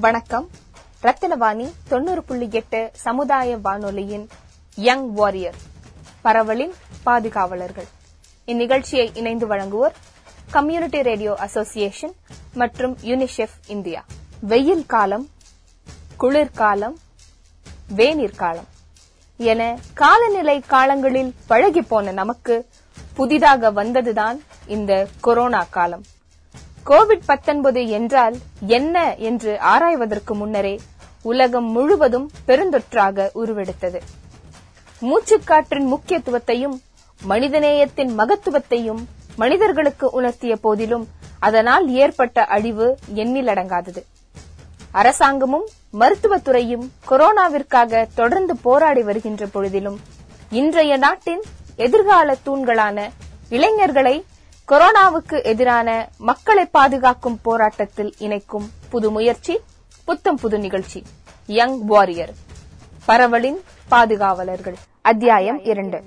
வணக்கம். ரத்தினவாணி தொண்ணூறு புள்ளி எட்டு சமுதாய வானொலியின் யங் வாரியர் பரவலின் பாதுகாவலர்கள். இந்நிகழ்ச்சியை இணைந்து வழங்குவோர் கம்யூனிட்டி ரேடியோ அசோசியேஷன் மற்றும் யுனிசெஃப் இந்தியா. வெயில் காலம் குளிர்காலம் வேநீர் காலம் என காலநிலை காலங்களில் பழகி போன நமக்கு புதிதாக வந்ததுதான் இந்த கொரோனா காலம். கோவிட் 19 என்றால் என்ன என்று ஆராய்வதற்கு முன்னரே உலகம் முழுவதும் பெருந்தொற்றாக உருவெடுத்தது. மூச்சுக்காற்றின் முக்கியத்துவத்தையும் மனிதநேயத்தின் மகத்துவத்தையும் மனிதர்களுக்கு உணர்த்திய போதிலும் அதனால் ஏற்பட்ட அழிவு எண்ணிலடங்காதது அரசாங்கமும் மருத்துவத்துறையும் கொரோனாவிற்காக தொடர்ந்து போராடி வருகின்ற பொழுதிலும் இன்றைய நாட்டின் எதிர்கால தூண்களான இளைஞர்களை கொரோனாவுக்கு எதிரான மக்களை பாதுகாக்கும் போராட்டத்தில் இணைக்கும் புது முயற்சி புத்தம் புது நிகழ்ச்சி. யங் வாரியர் பரவலின் பாதுகாவலர்கள். அத்தியாயம் இரண்டு.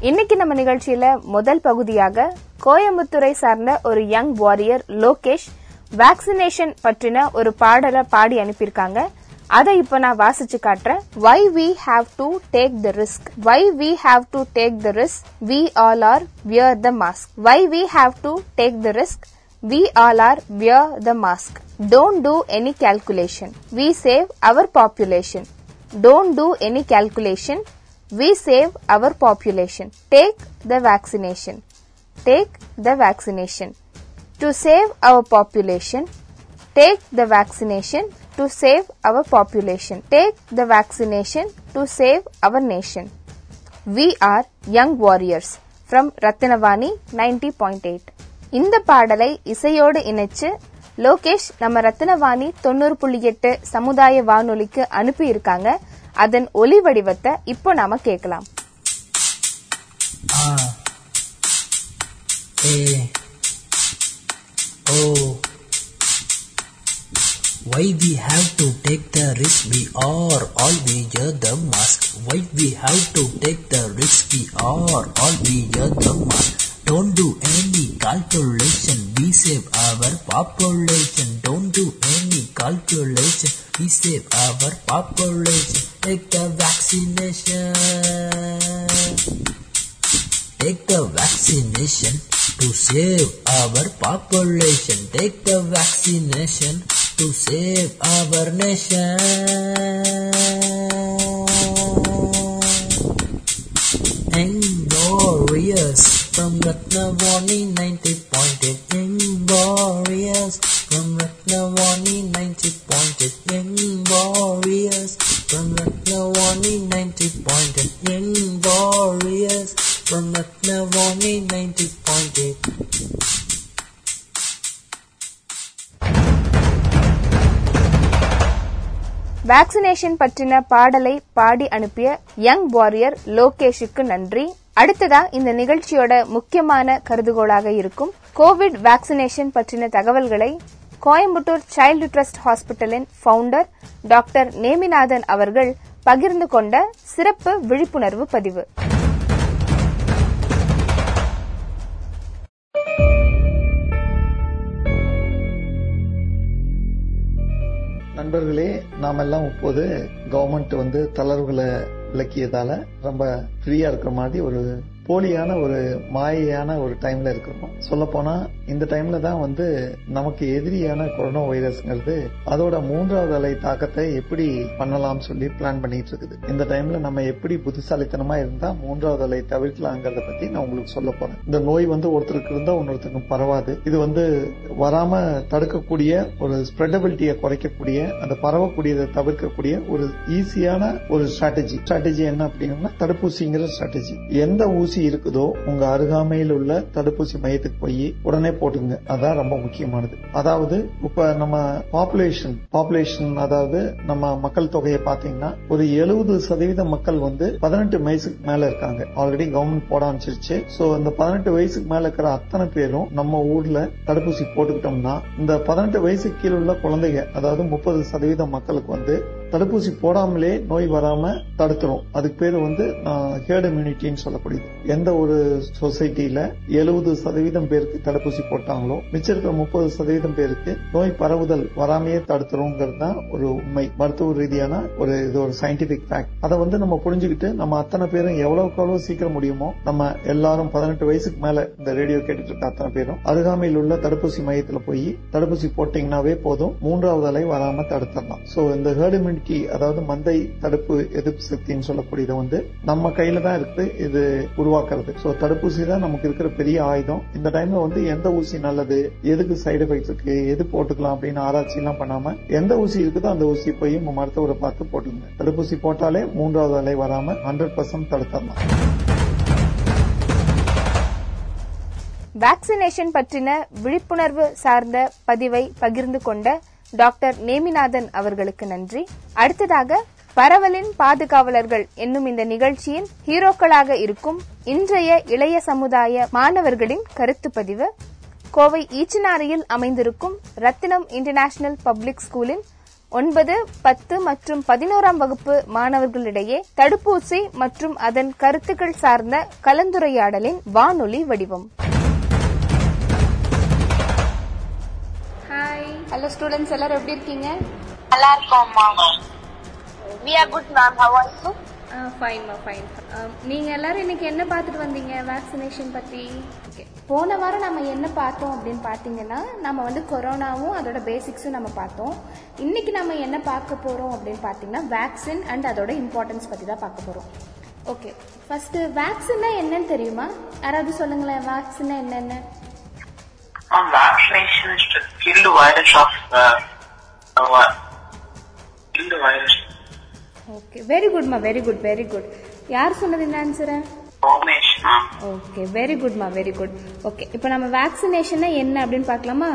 இன்னைக்கு நம்ம நிகழ்ச்சியில முதல் பகுதியாக கோயம்புத்தூரை சார்ந்த ஒரு யங் வாரியர் லோகேஷ் வேக்சினேஷன் பற்றின ஒரு பாடலை பாடி அனுப்பியிருக்காங்க. அதை இப்ப நான் வாசிச்சு காட்டுறேன் why we have to take the risk why we have to take the risk we all are wear the mask why we have to take the risk we all are wear the mask don't do any calculation we save our population don't do any calculation we save our population. Take the vaccination. Take the vaccination. To save our population, take the vaccination to save our population take the vaccination to save our nation we are young warriors from Ratnavani ninety point eight இந்த பாடலை இசையோடு இணைச்சு லோகேஷ் நம்ம ரத்தினவாணி தொண்ணூறு புள்ளி எட்டு சமுதாய வானொலிக்கு அனுப்பியிருக்காங்க அதன் ஒலி வடிவத்தை இப்போ நாம கேட்கலாம் ஏ ஓ Why we have to take the risk we are all we wear the mask Why we have to take the risk we are all we wear the mask Don't do any calculation we save our population Don't do any calculation we save our population Take the vaccination Take the vaccination to save our population. Take the vaccination to save our nation. Young warriors from Ratnavani 90.8. Motivation பற்றின பாடலை பாடி அனுப்பிய young warrior லோகேஷுக்கு நன்றி. அடுத்ததா இந்த நிகழ்ச்சியோட முக்கியமான கருதுகோளாக இருக்கும் Covid vaccination பற்றின தகவல்களை கோயம்புத்தூர் சைல்டு ட்ரஸ்ட் ஹாஸ்பிட்டலின் ஃபவுண்டர் டாக்டர் நேமிநாதன் அவர்கள் பகிர்ந்து கொண்ட சிறப்பு விழிப்புணர்வு பதிவு. நண்பர்களே நாம் எல்லாம் இப்போது கவர்மெண்ட் வந்து தளர்வுகளை விளக்கியதால ரொம்ப ஃப்ரீயா இருக்கிற மாதிரி ஒரு போலியான ஒரு மாயையான ஒரு டைம்ல இருக்கிறோம். சொல்ல போனா இந்த டைம்ல தான் வந்து நமக்கு எதிரியான கொரோனா வைரஸ்ங்கிறது அதோட மூன்றாவது அலை தாக்கத்தை எப்படி பண்ணலாம் சொல்லி பிளான் பண்ணிட்டு இருக்குது. இந்த டைம்ல நம்ம எப்படி புத்திசாலித்தனமா இருந்தா மூன்றாவது அலை தவிர்க்கலாங்கிறத பத்தி நான் உங்களுக்கு சொல்ல போறேன். இந்த நோய் வந்து ஒருத்தருக்கு இருந்தா இன்னொருத்தருக்கு பரவாது. இது வந்து வராம தடுக்கக்கூடிய ஒரு ஸ்ப்ரெடபிலிட்டியை குறைக்கக்கூடிய அந்த பரவக்கூடியதை தவிர்க்கக்கூடிய ஒரு ஈஸியான ஒரு ஸ்ட்ராட்டஜி ஸ்ட்ராட்டஜி என்ன அப்படின்னா தடுப்பூசிங்கிற ஸ்ட்ராட்டஜி எந்த ஊசி இருக்குதோ உங்க அருகாமையில் உள்ள தடுப்பூசி மையத்துக்கு போய் உடனே போட்டுங்க அதான் ரொம்ப முக்கியமானது. அதாவது இப்ப நம்ம பாப்புலேஷன் பாப்புலேஷன் அதாவது நம்ம மக்கள் தொகையை பாத்தீங்கன்னா ஒரு எழுபது சதவீத மக்கள் வந்து பதினெட்டு வயசுக்கு மேல இருக்காங்க. ஆல்ரெடி கவர்மெண்ட் போட ஆரம்பிச்சிருச்சு. சோ இந்த பதினெட்டு வயசுக்கு மேல இருக்கிற அத்தனை பேரும் நம்ம ஊர்ல தடுப்பூசி போட்டுக்கிட்டோம்னா இந்த பதினெட்டு வயசுக்கு கீழே உள்ள குழந்தைங்க அதாவது முப்பது சதவீத மக்களுக்கு வந்து தடுப்பூசி போடாமலே நோய் வராம தடுத்துரும் அதுக்கு பேர் வந்து ஹேர்ட் இம்யூனிட்டின்னு சொல்லக்கூடியது. எந்த ஒரு சொசைட்டில எழுபது சதவீதம் பேருக்கு தடுப்பூசி போட்டாங்களோ மிச்சம் இருக்கிற முப்பது சதவீதம் பேருக்கு நோய் பரவுதல் வராமையே தடுத்துருங்கிறது தான் ஒரு உண்மை. மருத்துவ ரீதியான ஒரு இது ஒரு சயின்டிபிக் ஃபேக்ட் அதை வந்து நம்ம புரிஞ்சுக்கிட்டு நம்ம அத்தனை பேரும் எவ்வளவுக்கு எவ்வளவு சீக்கிரம் முடியுமோ நம்ம எல்லாரும் பதினெட்டு வயசுக்கு மேல இந்த ரேடியோ கேட்டுட்டு இருக்க அத்தனை பேரும் அருகாமையில் உள்ள தடுப்பூசி மையத்தில் போய் தடுப்பூசி போட்டீங்கன்னாவே போதும். மூன்றாவது அலை வராம தடுத்துடலாம். சோ இந்த ஹேர்ட் இம்யூனிட்டி அதாவது மந்தை தடுப்பு எதிர்ப்பு சக்தின்னு சொல்லக்கூடியது வந்து நம்ம கையில தான் இருக்கு இது உருவாக்குறது. சோ தடுப்பூசி தான் நமக்கு இருக்கிற பெரிய ஆயுதம். இந்த டைம்ல வந்து எந்த ஊசி நல்லது எதுக்கு சைடு எஃபெக்ட் இருக்கு எது போட்டுக்கலாம் அப்படின்னு ஆராய்ச்சி எல்லாம் பண்ணாம எந்த ஊசி இருக்குதோ அந்த ஊசி போய் உங்க மருத்துவரை பார்த்து போட்டுங்க தடுப்பூசி போட்டாலே மூன்றாவது அலை வராம ஹண்ட்ரட் பர்சன்ட் தடுத்தரலாம் வேக்சினேஷன் பற்றின விழிப்புணர்வு சார்ந்த பதிவை பகிர்ந்து கொண்ட டாக்டர் நேமிநாதன் அவர்களுக்கு நன்றி. அடுத்ததாக பரவலின் பாதுகாவலர்கள் என்னும் இந்த நிகழ்ச்சியின் ஹீரோக்களாக இருக்கும் இன்றைய இளைய சமுதாய மாணவர்களின் கருத்து பதிவு கோவை ஈச்சனாரியில் அமைந்திருக்கும் ரத்தினம் இன்டர்நேஷனல் பப்ளிக் ஸ்கூலின் ஒன்பது பத்து மற்றும் பதினோராம் வகுப்பு மாணவர்களிடையே தடுப்பூசி மற்றும் அதன் கருத்துக்கள் சார்ந்த கலந்துரையாடலின் வானொலி வடிவம். ஹலோ ஸ்டூடெண்ட்ஸ் எல்லாரும் எப்படி இருக்கீங்க? நல்லா இருக்கோம் ma'am we are good ma'am how are you ஃபைன்மா fine நீங்கள் எல்லாரும் இன்னைக்கு என்ன பார்த்துட்டு வந்தீங்க? வேக்சினேஷன் பற்றி போன வாரம் நம்ம என்ன பார்த்தோம் அப்படின்னு பார்த்தீங்கன்னா நம்ம வந்து கொரோனாவும் அதோட பேசிக்ஸும் நம்ம பார்த்தோம். இன்னைக்கு நம்ம என்ன பார்க்க போகிறோம் அப்படின்னு பார்த்தீங்கன்னா வேக்சின் அண்ட் அதோட இம்பார்ட்டன்ஸ் பற்றி தான் பார்க்க போகிறோம் ஓகே ஃபர்ஸ்ட் வேக்சின்னா என்னன்னு தெரியுமா? யாராவது சொல்லுங்களேன் வேக்சின்னா என்னென்ன? Vaccination is to kill the virus of uh, uh, what? Kill the virus. Okay very குட்மா very good very good யார் சொன்னது இந்த ஆன்சரை. ஓகே வெரி குட்மா வெரி குட் ஓகே இப்போ நம்ம வேக்சினேஷன்னா என்ன அப்படின்னு பார்க்கலாமா?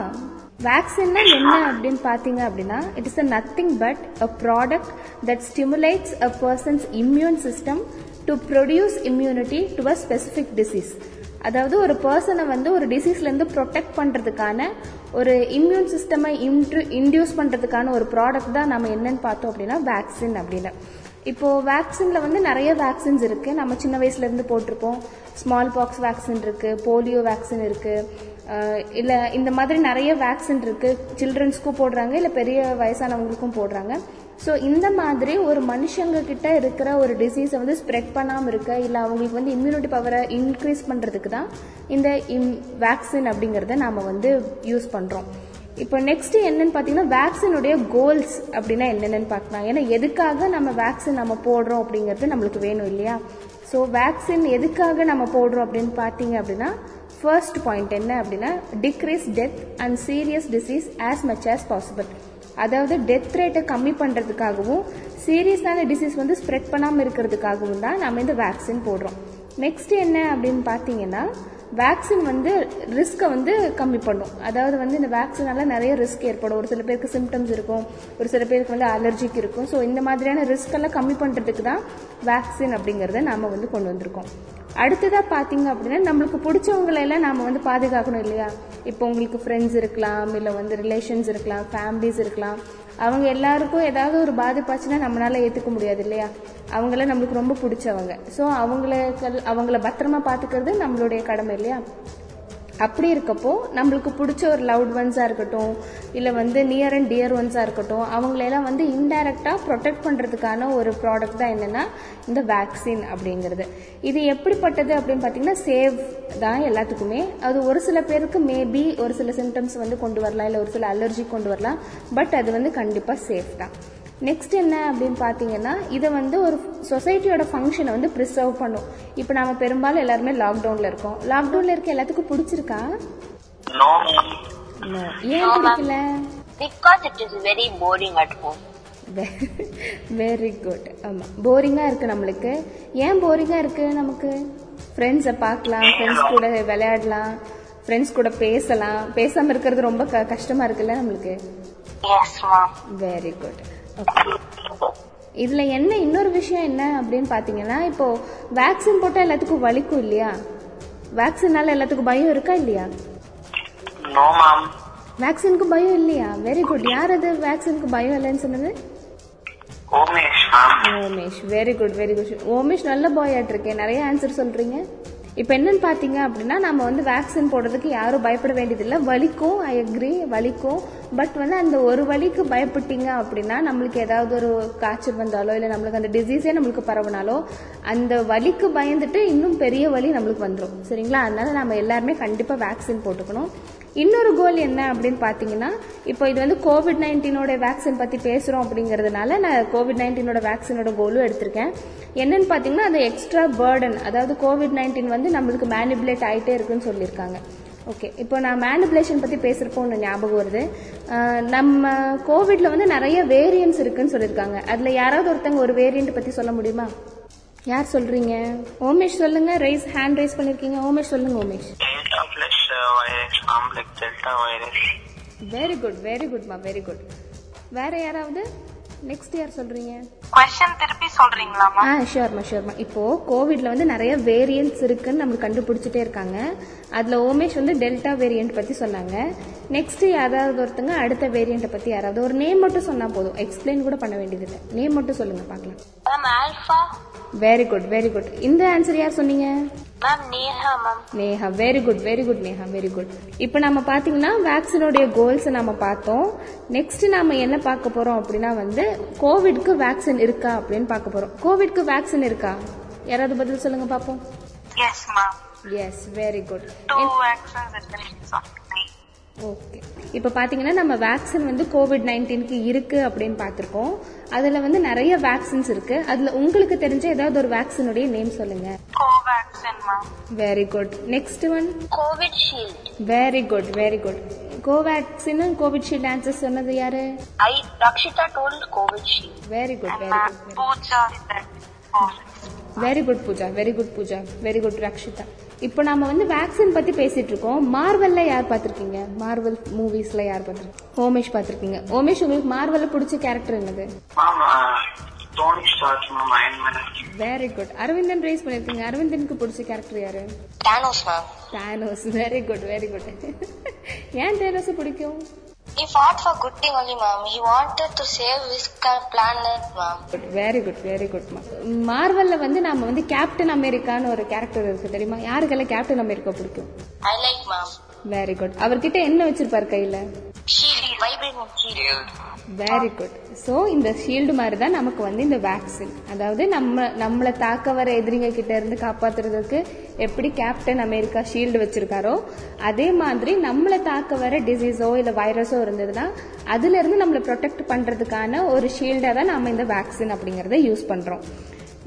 வேக்சின்னா என்ன அப்படின்னு பார்த்தீங்க அப்படின்னா it is a nothing but a product that stimulates a person's immune system to produce immunity to a specific disease அதாவது ஒரு பர்சனை வந்து ஒரு டிசீஸ்லேருந்து ப்ரொடெக்ட் பண்ணுறதுக்கான ஒரு இம்யூன் சிஸ்டமை இன்ட்ரு இன்டியூஸ் பண்ணுறதுக்கான ஒரு ப்ராடக்ட் தான் நம்ம என்னன்னு பார்த்தோம் அப்படின்னா வேக்சின் அப்படின்னு. இப்போது வேக்சின்ல வந்து நிறைய வேக்சின்ஸ் இருக்குது நம்ம சின்ன வயசுலேருந்து போட்டிருப்போம். ஸ்மால் பாக்ஸ் வேக்சின் இருக்குது போலியோ வேக்சின் இருக்குது இல்லை இந்த மாதிரி நிறைய வேக்சின் இருக்குது சில்ட்ரன்ஸ்க்கும் போடுறாங்க இல்லை பெரிய வயசானவங்களுக்கும் போடுறாங்க. ஸோ இந்த மாதிரி ஒரு மனுஷங்க கிட்ட இருக்கிற ஒரு டிசீஸை வந்து ஸ்ப்ரெட் பண்ணாமல் இருக்க இல்லை அவங்களுக்கு வந்து இம்யூனிட்டி பவரை இன்க்ரீஸ் பண்ணுறதுக்கு தான் இந்த இம் வேக்சின் அப்படிங்கிறத நாம் வந்து யூஸ் பண்ணுறோம் இப்போ நெக்ஸ்ட் என்னன்னு பார்த்தீங்கன்னா வேக்சினுடைய கோல்ஸ் அப்படின்னா என்னென்னு பார்க்கலாம். ஏன்னா எதுக்காக நம்ம வேக்சின் நம்ம போடுறோம் அப்படிங்கிறது நம்மளுக்கு வேணும் இல்லையா? ஸோ வேக்சின் எதுக்காக நம்ம போடுறோம் அப்படின்னு பார்த்தீங்க அப்படின்னா ஃபர்ஸ்ட் பாயிண்ட் என்ன அப்படின்னா decrease death and serious disease as much as possible அதாவது டெத் ரேட்டை கம்மி பண்ணுறதுக்காகவும் சீரியஸான டிசீஸ் வந்து ஸ்ப்ரெட் பண்ணாமல் இருக்கிறதுக்காகவும் தான் நம்ம இந்த வேக்சின் போடுறோம். நெக்ஸ்ட் என்ன அப்படின்னு பார்த்தீங்கன்னா வேக்சின் வந்து ரிஸ்க்கை வந்து கம்மி பண்ணும். அதாவது வந்து இந்த வேக்சினால நிறைய ரிஸ்க் ஏற்படும். ஒரு சில பேருக்கு சிம்டம்ஸ் இருக்கும். ஒரு சில பேருக்கு வந்து அலர்ஜிக் இருக்கும். ஸோ இந்த மாதிரியான ரிஸ்க்கெல்லாம் கம்மி பண்ணுறதுக்கு தான் வேக்சின் அப்படிங்கிறத நாம் வந்து கொண்டு வந்திருக்கோம். அடுத்ததாக பார்த்தீங்க அப்படின்னா நம்மளுக்கு பிடிச்சவங்களெல்லாம் நாம் வந்து பாதுகாக்கணும் இல்லையா? இப்போ உங்களுக்கு ஃப்ரெண்ட்ஸ் இருக்கலாம் இல்லை வந்து ரிலேஷன்ஸ் இருக்கலாம் ஃபேமிலிஸ் இருக்கலாம். அவங்க எல்லாருக்கும் ஏதாவது ஒரு பாதிப்பாச்சுன்னா நம்மளால ஏற்றுக்க முடியாது இல்லையா? அவங்கள நம்மளுக்கு ரொம்ப பிடிச்சவங்க. ஸோ அவங்கள அவங்கள பத்திரமா பார்த்துக்கிறது நம்மளுடைய கடமை இல்லையா? அப்படி இருக்கப்போ நம்மளுக்கு பிடிச்ச ஒரு லவுட் ஒன்ஸாக இருக்கட்டும் இல்லை வந்து நியர் அண்ட் டியர் ஒன்ஸாக இருக்கட்டும் அவங்களெல்லாம் வந்து இன்டைரக்டாக ப்ரொடெக்ட் பண்ணுறதுக்கான ஒரு ப்ராடக்ட் தான் என்னென்னா இந்த வேக்சின் அப்படிங்கிறது. இது எப்படிப்பட்டது அப்படின்னு பார்த்தீங்கன்னா சேவ் தான் எல்லாத்துக்குமே. அது ஒரு சில பேருக்கு மேபி ஒரு சில சிம்டம்ஸ் வந்து கொண்டு வரலாம் இல்லை ஒரு சில அலர்ஜி கொண்டு வரலாம் பட் அது வந்து கண்டிப்பாக சேஃப் தான். நெக்ஸ்ட் என்ன அப்படின்னு பார்த்தீங்கன்னா இதை வந்து ஒரு சொசைட்டியோட ஃபங்க்ஷனை வந்து ப்ரிசர்வ் பண்ணும். இப்போ நாம பெரும்பாலும் எல்லாருமே லாக்டவுனில் இருக்கோம். லாக்டவுனில் இருக்க எல்லாத்துக்கும் பிடிச்சிருக்கா. ஏன் பிடிக்கல? Because it is very boring at home. Very good ஆமாம் போரிங்காக இருக்குது நம்மளுக்கு. ஏன் போரிங்காக இருக்குது நமக்கு? ஃப்ரெண்ட்ஸை பார்க்கலாம் ஃப்ரெண்ட்ஸ் கூட விளையாடலாம் ஃப்ரெண்ட்ஸ் கூட பேசலாம். பேசாமல் இருக்கிறது ரொம்ப க கஷ்டமாக இருக்குல்ல நம்மளுக்கு? Yes, ma'am. வெரி குட் இதில் என்ன இன்னொரு விஷயம் என்ன அப்படின்னு பார்த்தீங்கன்னா இப்போ வேக்சின் போட்டால் எல்லாத்துக்கும் வலிக்கும் இல்லையா? வேக்சினால எல்லாத்துக்கும் பயம் இருக்கா இல்லையா. வேக்சினுக்கு பயம் இல்லையா? வெரி குட் யார் அது? வேக்சினுக்கு பயம் இல்லைன்னு சொன்னது. Omesh very good very good Omesh நல்ல பாய் இருக்கேன் நிறைய ஆன்சர் சொல்றீங்க. இப்போ என்னன்னு பார்த்தீங்க அப்படின்னா நம்ம வந்து வேக்சின் போடுறதுக்கு யாரும் பயப்பட வேண்டியதில்லை. வலிக்கும் ஐ அக்ரி வலிக்கும். பட் வந்து அந்த ஒரு வழிக்கு பயப்பட்டீங்க அப்படின்னா நம்மளுக்கு ஏதாவது ஒரு காய்ச்சல் வந்தாலோ இல்லை நம்மளுக்கு அந்த டிசீஸே நம்மளுக்கு பரவினாலோ அந்த வழிக்கு பயந்துட்டு இன்னும் பெரிய வழி நம்மளுக்கு வந்துடும் சரிங்களா? அதனால நம்ம எல்லாருமே கண்டிப்பாக வேக்சின் போட்டுக்கணும். இன்னொரு கோல் என்ன அப்படின்னு பார்த்தீங்கன்னா இப்போ இது வந்து கோவிட் நைன்டீனோட வேக்சின் பற்றி பேசுகிறோம் அப்படிங்கிறதுனால நான் கோவிட் நைன்டீனோட வேக்சினோட கோலும் எடுத்திருக்கேன். என்னன்னு பார்த்தீங்கன்னா அது எக்ஸ்ட்ரா பேர்டன் அதாவது கோவிட் நைன்டீன் வந்து நம்மளுக்கு மேனிபுலேட் ஆகிட்டே இருக்குன்னு சொல்லியிருக்காங்க. ஓகே இப்போ நான் மேனிபுலேஷன் பற்றி பேசுகிறப்போ ஒன்று ஞாபகம் வருது. நம்ம கோவிட்ல வந்து நிறைய வேரியன்ட்ஸ் இருக்குன்னு சொல்லியிருக்காங்க. அதில் யாராவது ஒருத்தங்க ஒரு வேரியண்ட் பற்றி சொல்ல முடியுமா? யார் சொல்றீங்க? ஓமேஷ் சொல்லுங்க. ரைஸ் ஹேண்ட் ரைஸ் பண்ணிருக்கீங்க. ஓமேஷ் சொல்லுங்க ஓமேஷ். வெரி குட் வெரி குட்மா வெரி குட் வேற யாராவது? நெக்ஸ்ட் யார் சொல்றீங்க? கொஸ்டின் திருப்பி சொல்றீங்களா ஆ ஷியோர்மா ஷியோர்மா இப்போ கோவிட்ல வந்து நிறைய வேரியன்ட்ஸ் இருக்குன்னு நம்மளுக்கு கண்டுபிடிச்சிட்டே இருக்காங்க. அதுல ஓமேஷ் வந்து டெல்டா வேரியன்ட் பத்தி சொன்னாங்க. நெக்ஸ்ட் யாராவது ஒருத்தங்க அடுத்த வேரியண்ட்டை பத்தி யாராவது ஒரு நேம் மட்டும் சொன்னா போதும். எக்ஸ்பிளைன் கூட பண்ண வேண்டியதில்லை. நேம் மட்டும் சொல்லுங்க பார்க்கலாம். வெரி குட் வெரி குட் இந்த ஆன்சர் யார் சொன்னீங்க? Neha very good very good Neha very good இப்போ நம்ம பார்த்தீங்கன்னா வேக்சினோடைய கோல்ஸ் நம்ம பார்த்தோம். நெக்ஸ்ட் நாம என்ன பார்க்க போறோம் அப்படின்னா வந்து கோவிட்க்கு வேக்சின் இருக்கா அப்படின்னு பார்க்க போறோம். கோவிட்க்கு வேக்சின் இருக்கா? யாராவது பதில் சொல்லுங்க பார்ப்போம். Yes very good okay. இப்போ பார்த்தீங்கன்னா நம்ம வேக்சின் வந்து கோவிட் நைன்டீனுக்கு இருக்கு அப்படின்னு பார்த்துருக்கோம் அதில் வந்து நிறைய வேக்சின்ஸ் இருக்கு. அதில் உங்களுக்கு தெரிஞ்ச ஏதாவது ஒரு வேக்சினுடைய நேம் சொல்லுங்க. Covaxin ma'am very good next one Covishield very good very good Covaxin Covishield answer சொன்னது யாரு? I Rakshita told Covishield very good very good Pooja very good Pooja very good Pooja very good Rakshita இப்போ நாம வந்து vaccine பத்தி பேசிட்டு இருக்கோம். மார்வல்ல யார் பார்த்திருக்கீங்க? Marvel மூவிஸ்ல யார் பார்த்திருக்கீங்க? ஓமேஷ் பார்த்திருக்கீங்க. ஓமேஷ் உங்களுக்கு மார்வல்ல பிடிச்ச கேரக்டர் என்னது. வெரி குட் அரவிந்தன் ரைஸ் பண்ணிருக்கீங்க அரவிந்தனுக்கு பிடிச்ச கேரக்டர் யாரு? Thanos very good very good ஏன் தானோஸ் பிடிக்கும்? He fought for good thing only, ma'am. He wanted to save his planet, ma'am. Very good very good மார்வல்ல வந்து நாம வந்து கேப்டன் அமெரிக்கான்னு ஒரு கேரக்டர் இருக்கு தெரியுமா யாருக்கெல்லாம் கேப்டன் அமெரிக்கா பிடிக்கும் I like, ma'am. Very good அவர்கிட்ட என்ன வச்சிருப்பாரு கையில shield. வெரி குட் ஸோ இந்த ஷீல்டு மாதிரி தான் நமக்கு வந்து இந்த வேக்சின் அதாவது நம்ம நம்மளை தாக்க வர எதிரிங்க கிட்ட இருந்து காப்பாத்துறதுக்கு எப்படி கேப்டன் அமெரிக்கா ஷீல்டு வச்சிருக்காரோ அதே மாதிரி நம்மளை தாக்க வர டிசீஸோ இல்லை வைரஸோ இருந்ததுன்னா அதுலேருந்து நம்மளை ப்ரொடெக்ட் பண்ணுறதுக்கான ஒரு ஷீல்டை தான் நம்ம இந்த வேக்சின் அப்படிங்கிறத யூஸ் பண்ணுறோம்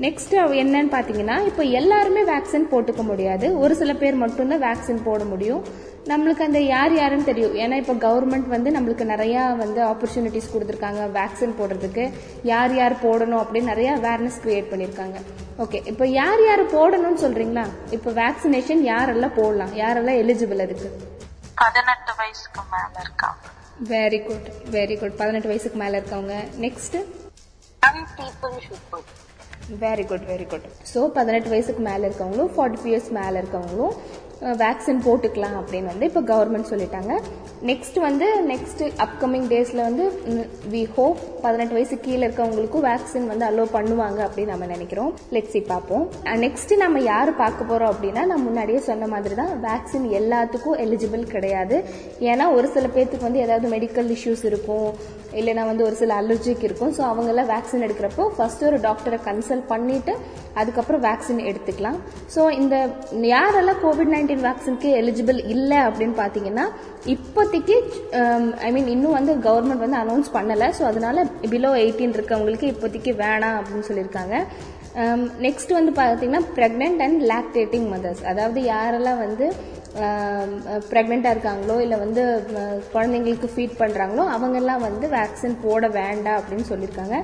நெக்ஸ்ட் என்னன்னு பார்த்தீங்கன்னா இப்போ எல்லாருமே வேக்சின் போட்டுக்க முடியாது. ஒரு சில பேர் மட்டும்தான் வேக்சின் போட முடியும். நம்மளுக்கு அந்த யார் யாருன்னு தெரியும். ஏன்னா இப்போ கவர்மெண்ட் வந்து நம்மளுக்கு நிறைய வந்து ஆப்பர்ச்சுனிட்டிஸ் கொடுத்துருக்காங்க. வேக்சின் போடுறதுக்கு யார் யார் போடணும் அப்படின்னு நிறைய அவேர்னஸ் கிரியேட் பண்ணியிருக்காங்க. ஓகே இப்போ யார் யார் போடணும்னு சொல்றீங்களா? இப்போ வேக்சினேஷன் யாரெல்லாம் போடலாம்? யாரெல்லாம் எலிஜிபிள் அதுக்கு? பதினெட்டு வயசுக்கு மேல இருக்காங்க. வெரி குட் வெரி குட் பதினெட்டு வயசுக்கு மேல இருக்கவங்க. Next. Very good very good so பதினெட்டு வயசுக்கு மேலே இருக்கவங்களும் ஃபார்ட்டி ஃபைவ் இயர்ஸ் மேலே இருக்கவங்களும் வேக்சின் போட்டுக்கலாம் அப்படின்னு வந்து இப்போ கவர்மெண்ட் சொல்லிட்டாங்க. நெக்ஸ்ட் வந்து நெக்ஸ்ட் அப்கமிங் டேஸில் வந்து வி ஹோப் பதினெட்டு வயசு கீழே இருக்கவங்களுக்கும் வேக்சின் வந்து அலோவ் பண்ணுவாங்க அப்படின்னு நம்ம நினைக்கிறோம். லெட்ஸி பார்ப்போம். நெக்ஸ்ட் நம்ம யார் பார்க்க போகிறோம் அப்படின்னா நான் முன்னாடியே சொன்ன மாதிரி தான் வேக்சின் எல்லாத்துக்கும் எலிஜிபிள் கிடையாது. ஏன்னா ஒரு சில பேர்த்துக்கு வந்து ஏதாவது மெடிக்கல் இஷ்யூஸ் இருக்கும் இல்லைனா வந்து ஒரு சில அலர்ஜிக் இருக்கும். ஸோ அவங்கெல்லாம் வேக்சின் எடுக்கிறப்போ ஃபர்ஸ்ட் ஒரு டாக்டரை கன்சல்ட் பண்ணிவிட்டு அதுக்கப்புறம் வேக்சின் எடுத்துக்கலாம். ஸோ இந்த யாரெல்லாம் கோவிட் நைன்டீன் வேக்சினுக்கு எலிஜிபிள் இல்லை அப்படின்னு பார்த்தீங்கன்னா இப்போதைக்கு um, ஐ மீன் இன்னும் வந்து கவர்மெண்ட் வந்து அனௌன்ஸ் பண்ணலை. ஸோ அதனால் பிலோ எயிட்டீன் இருக்கவங்களுக்கு இப்போதைக்கு வேணாம் அப்படின்னு சொல்லியிருக்காங்க. Um, நெக்ஸ்ட் வந்து பார்த்தீங்கன்னா ப்ரெக்னென்ட் அண்ட் லாக்டேட்டிங் மதர்ஸ் அதாவது யாரெல்லாம் வந்து um, ப்ரெக்னெண்ட்டாக இருக்காங்களோ இல்லை வந்து uh, குழந்தைங்களுக்கு ஃபீட் பண்ணுறாங்களோ அவங்கெல்லாம் வந்து வேக்சின் போட வேண்டாம் அப்படின்னு சொல்லியிருக்காங்க.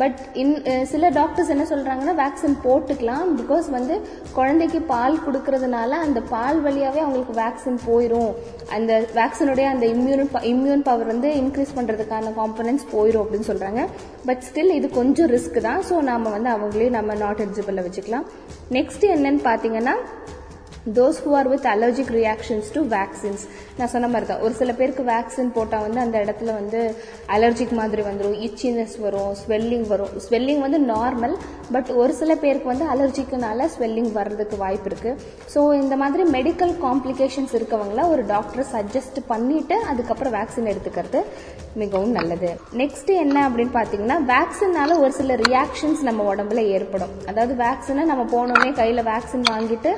பட் இன் uh, சில டாக்டர்ஸ் என்ன சொல்கிறாங்கன்னா வேக்சின் போட்டுக்கலாம். பிகாஸ் வந்து குழந்தைக்கு பால் கொடுக்கறதுனால அந்த பால் வழியாகவே அவங்களுக்கு வேக்சின் போயிடும் அந்த வேக்சினுடைய அந்த இம்யூன் இம்யூன் பவர் வந்து இன்க்ரீஸ் பண்ணுறதுக்கான காம்பனன்ஸ் போயிடும் அப்படின்னு சொல்கிறாங்க பட் ஸ்டில் இது கொஞ்சம் ரிஸ்க் தான். ஸோ நாம் வந்து அவங்களே நம்ம நாட் எலிஜிபிளில் வச்சுக்கலாம். நெக்ஸ்ட் என்னன்னு பார்த்தீங்கன்னா those who are with allergic reactions to vaccines நான் சொன்ன மாதிரி தான். ஒரு சில பேருக்கு வேக்சின் போட்டால் வந்து அந்த இடத்துல வந்து அலர்ஜிக் மாதிரி வந்துடும் இச்சினஸ் வரும் ஸ்வெல்லிங் வரும். ஸ்வெல்லிங் வந்து நார்மல் பட் ஒரு சில பேருக்கு வந்து அலர்ஜிக்குனால ஸ்வெல்லிங் வர்றதுக்கு வாய்ப்பு இருக்குது ஸோ இந்த மாதிரி மெடிக்கல் காம்ப்ளிகேஷன்ஸ் இருக்கவங்கள ஒரு டாக்டர் சஜஸ்ட் பண்ணிவிட்டு அதுக்கப்புறம் வேக்சின் எடுத்துக்கிறது மிகவும் நல்லது. நெக்ஸ்ட் என்ன அப்படின்னு பார்த்தீங்கன்னா வேக்சின்னால ஒரு சில ரியாக்ஷன்ஸ் நம்ம உடம்புல ஏற்படும். அதாவது வேக்சினை நம்ம போனோடனே கையில் வேக்சின் வாங்கிட்டு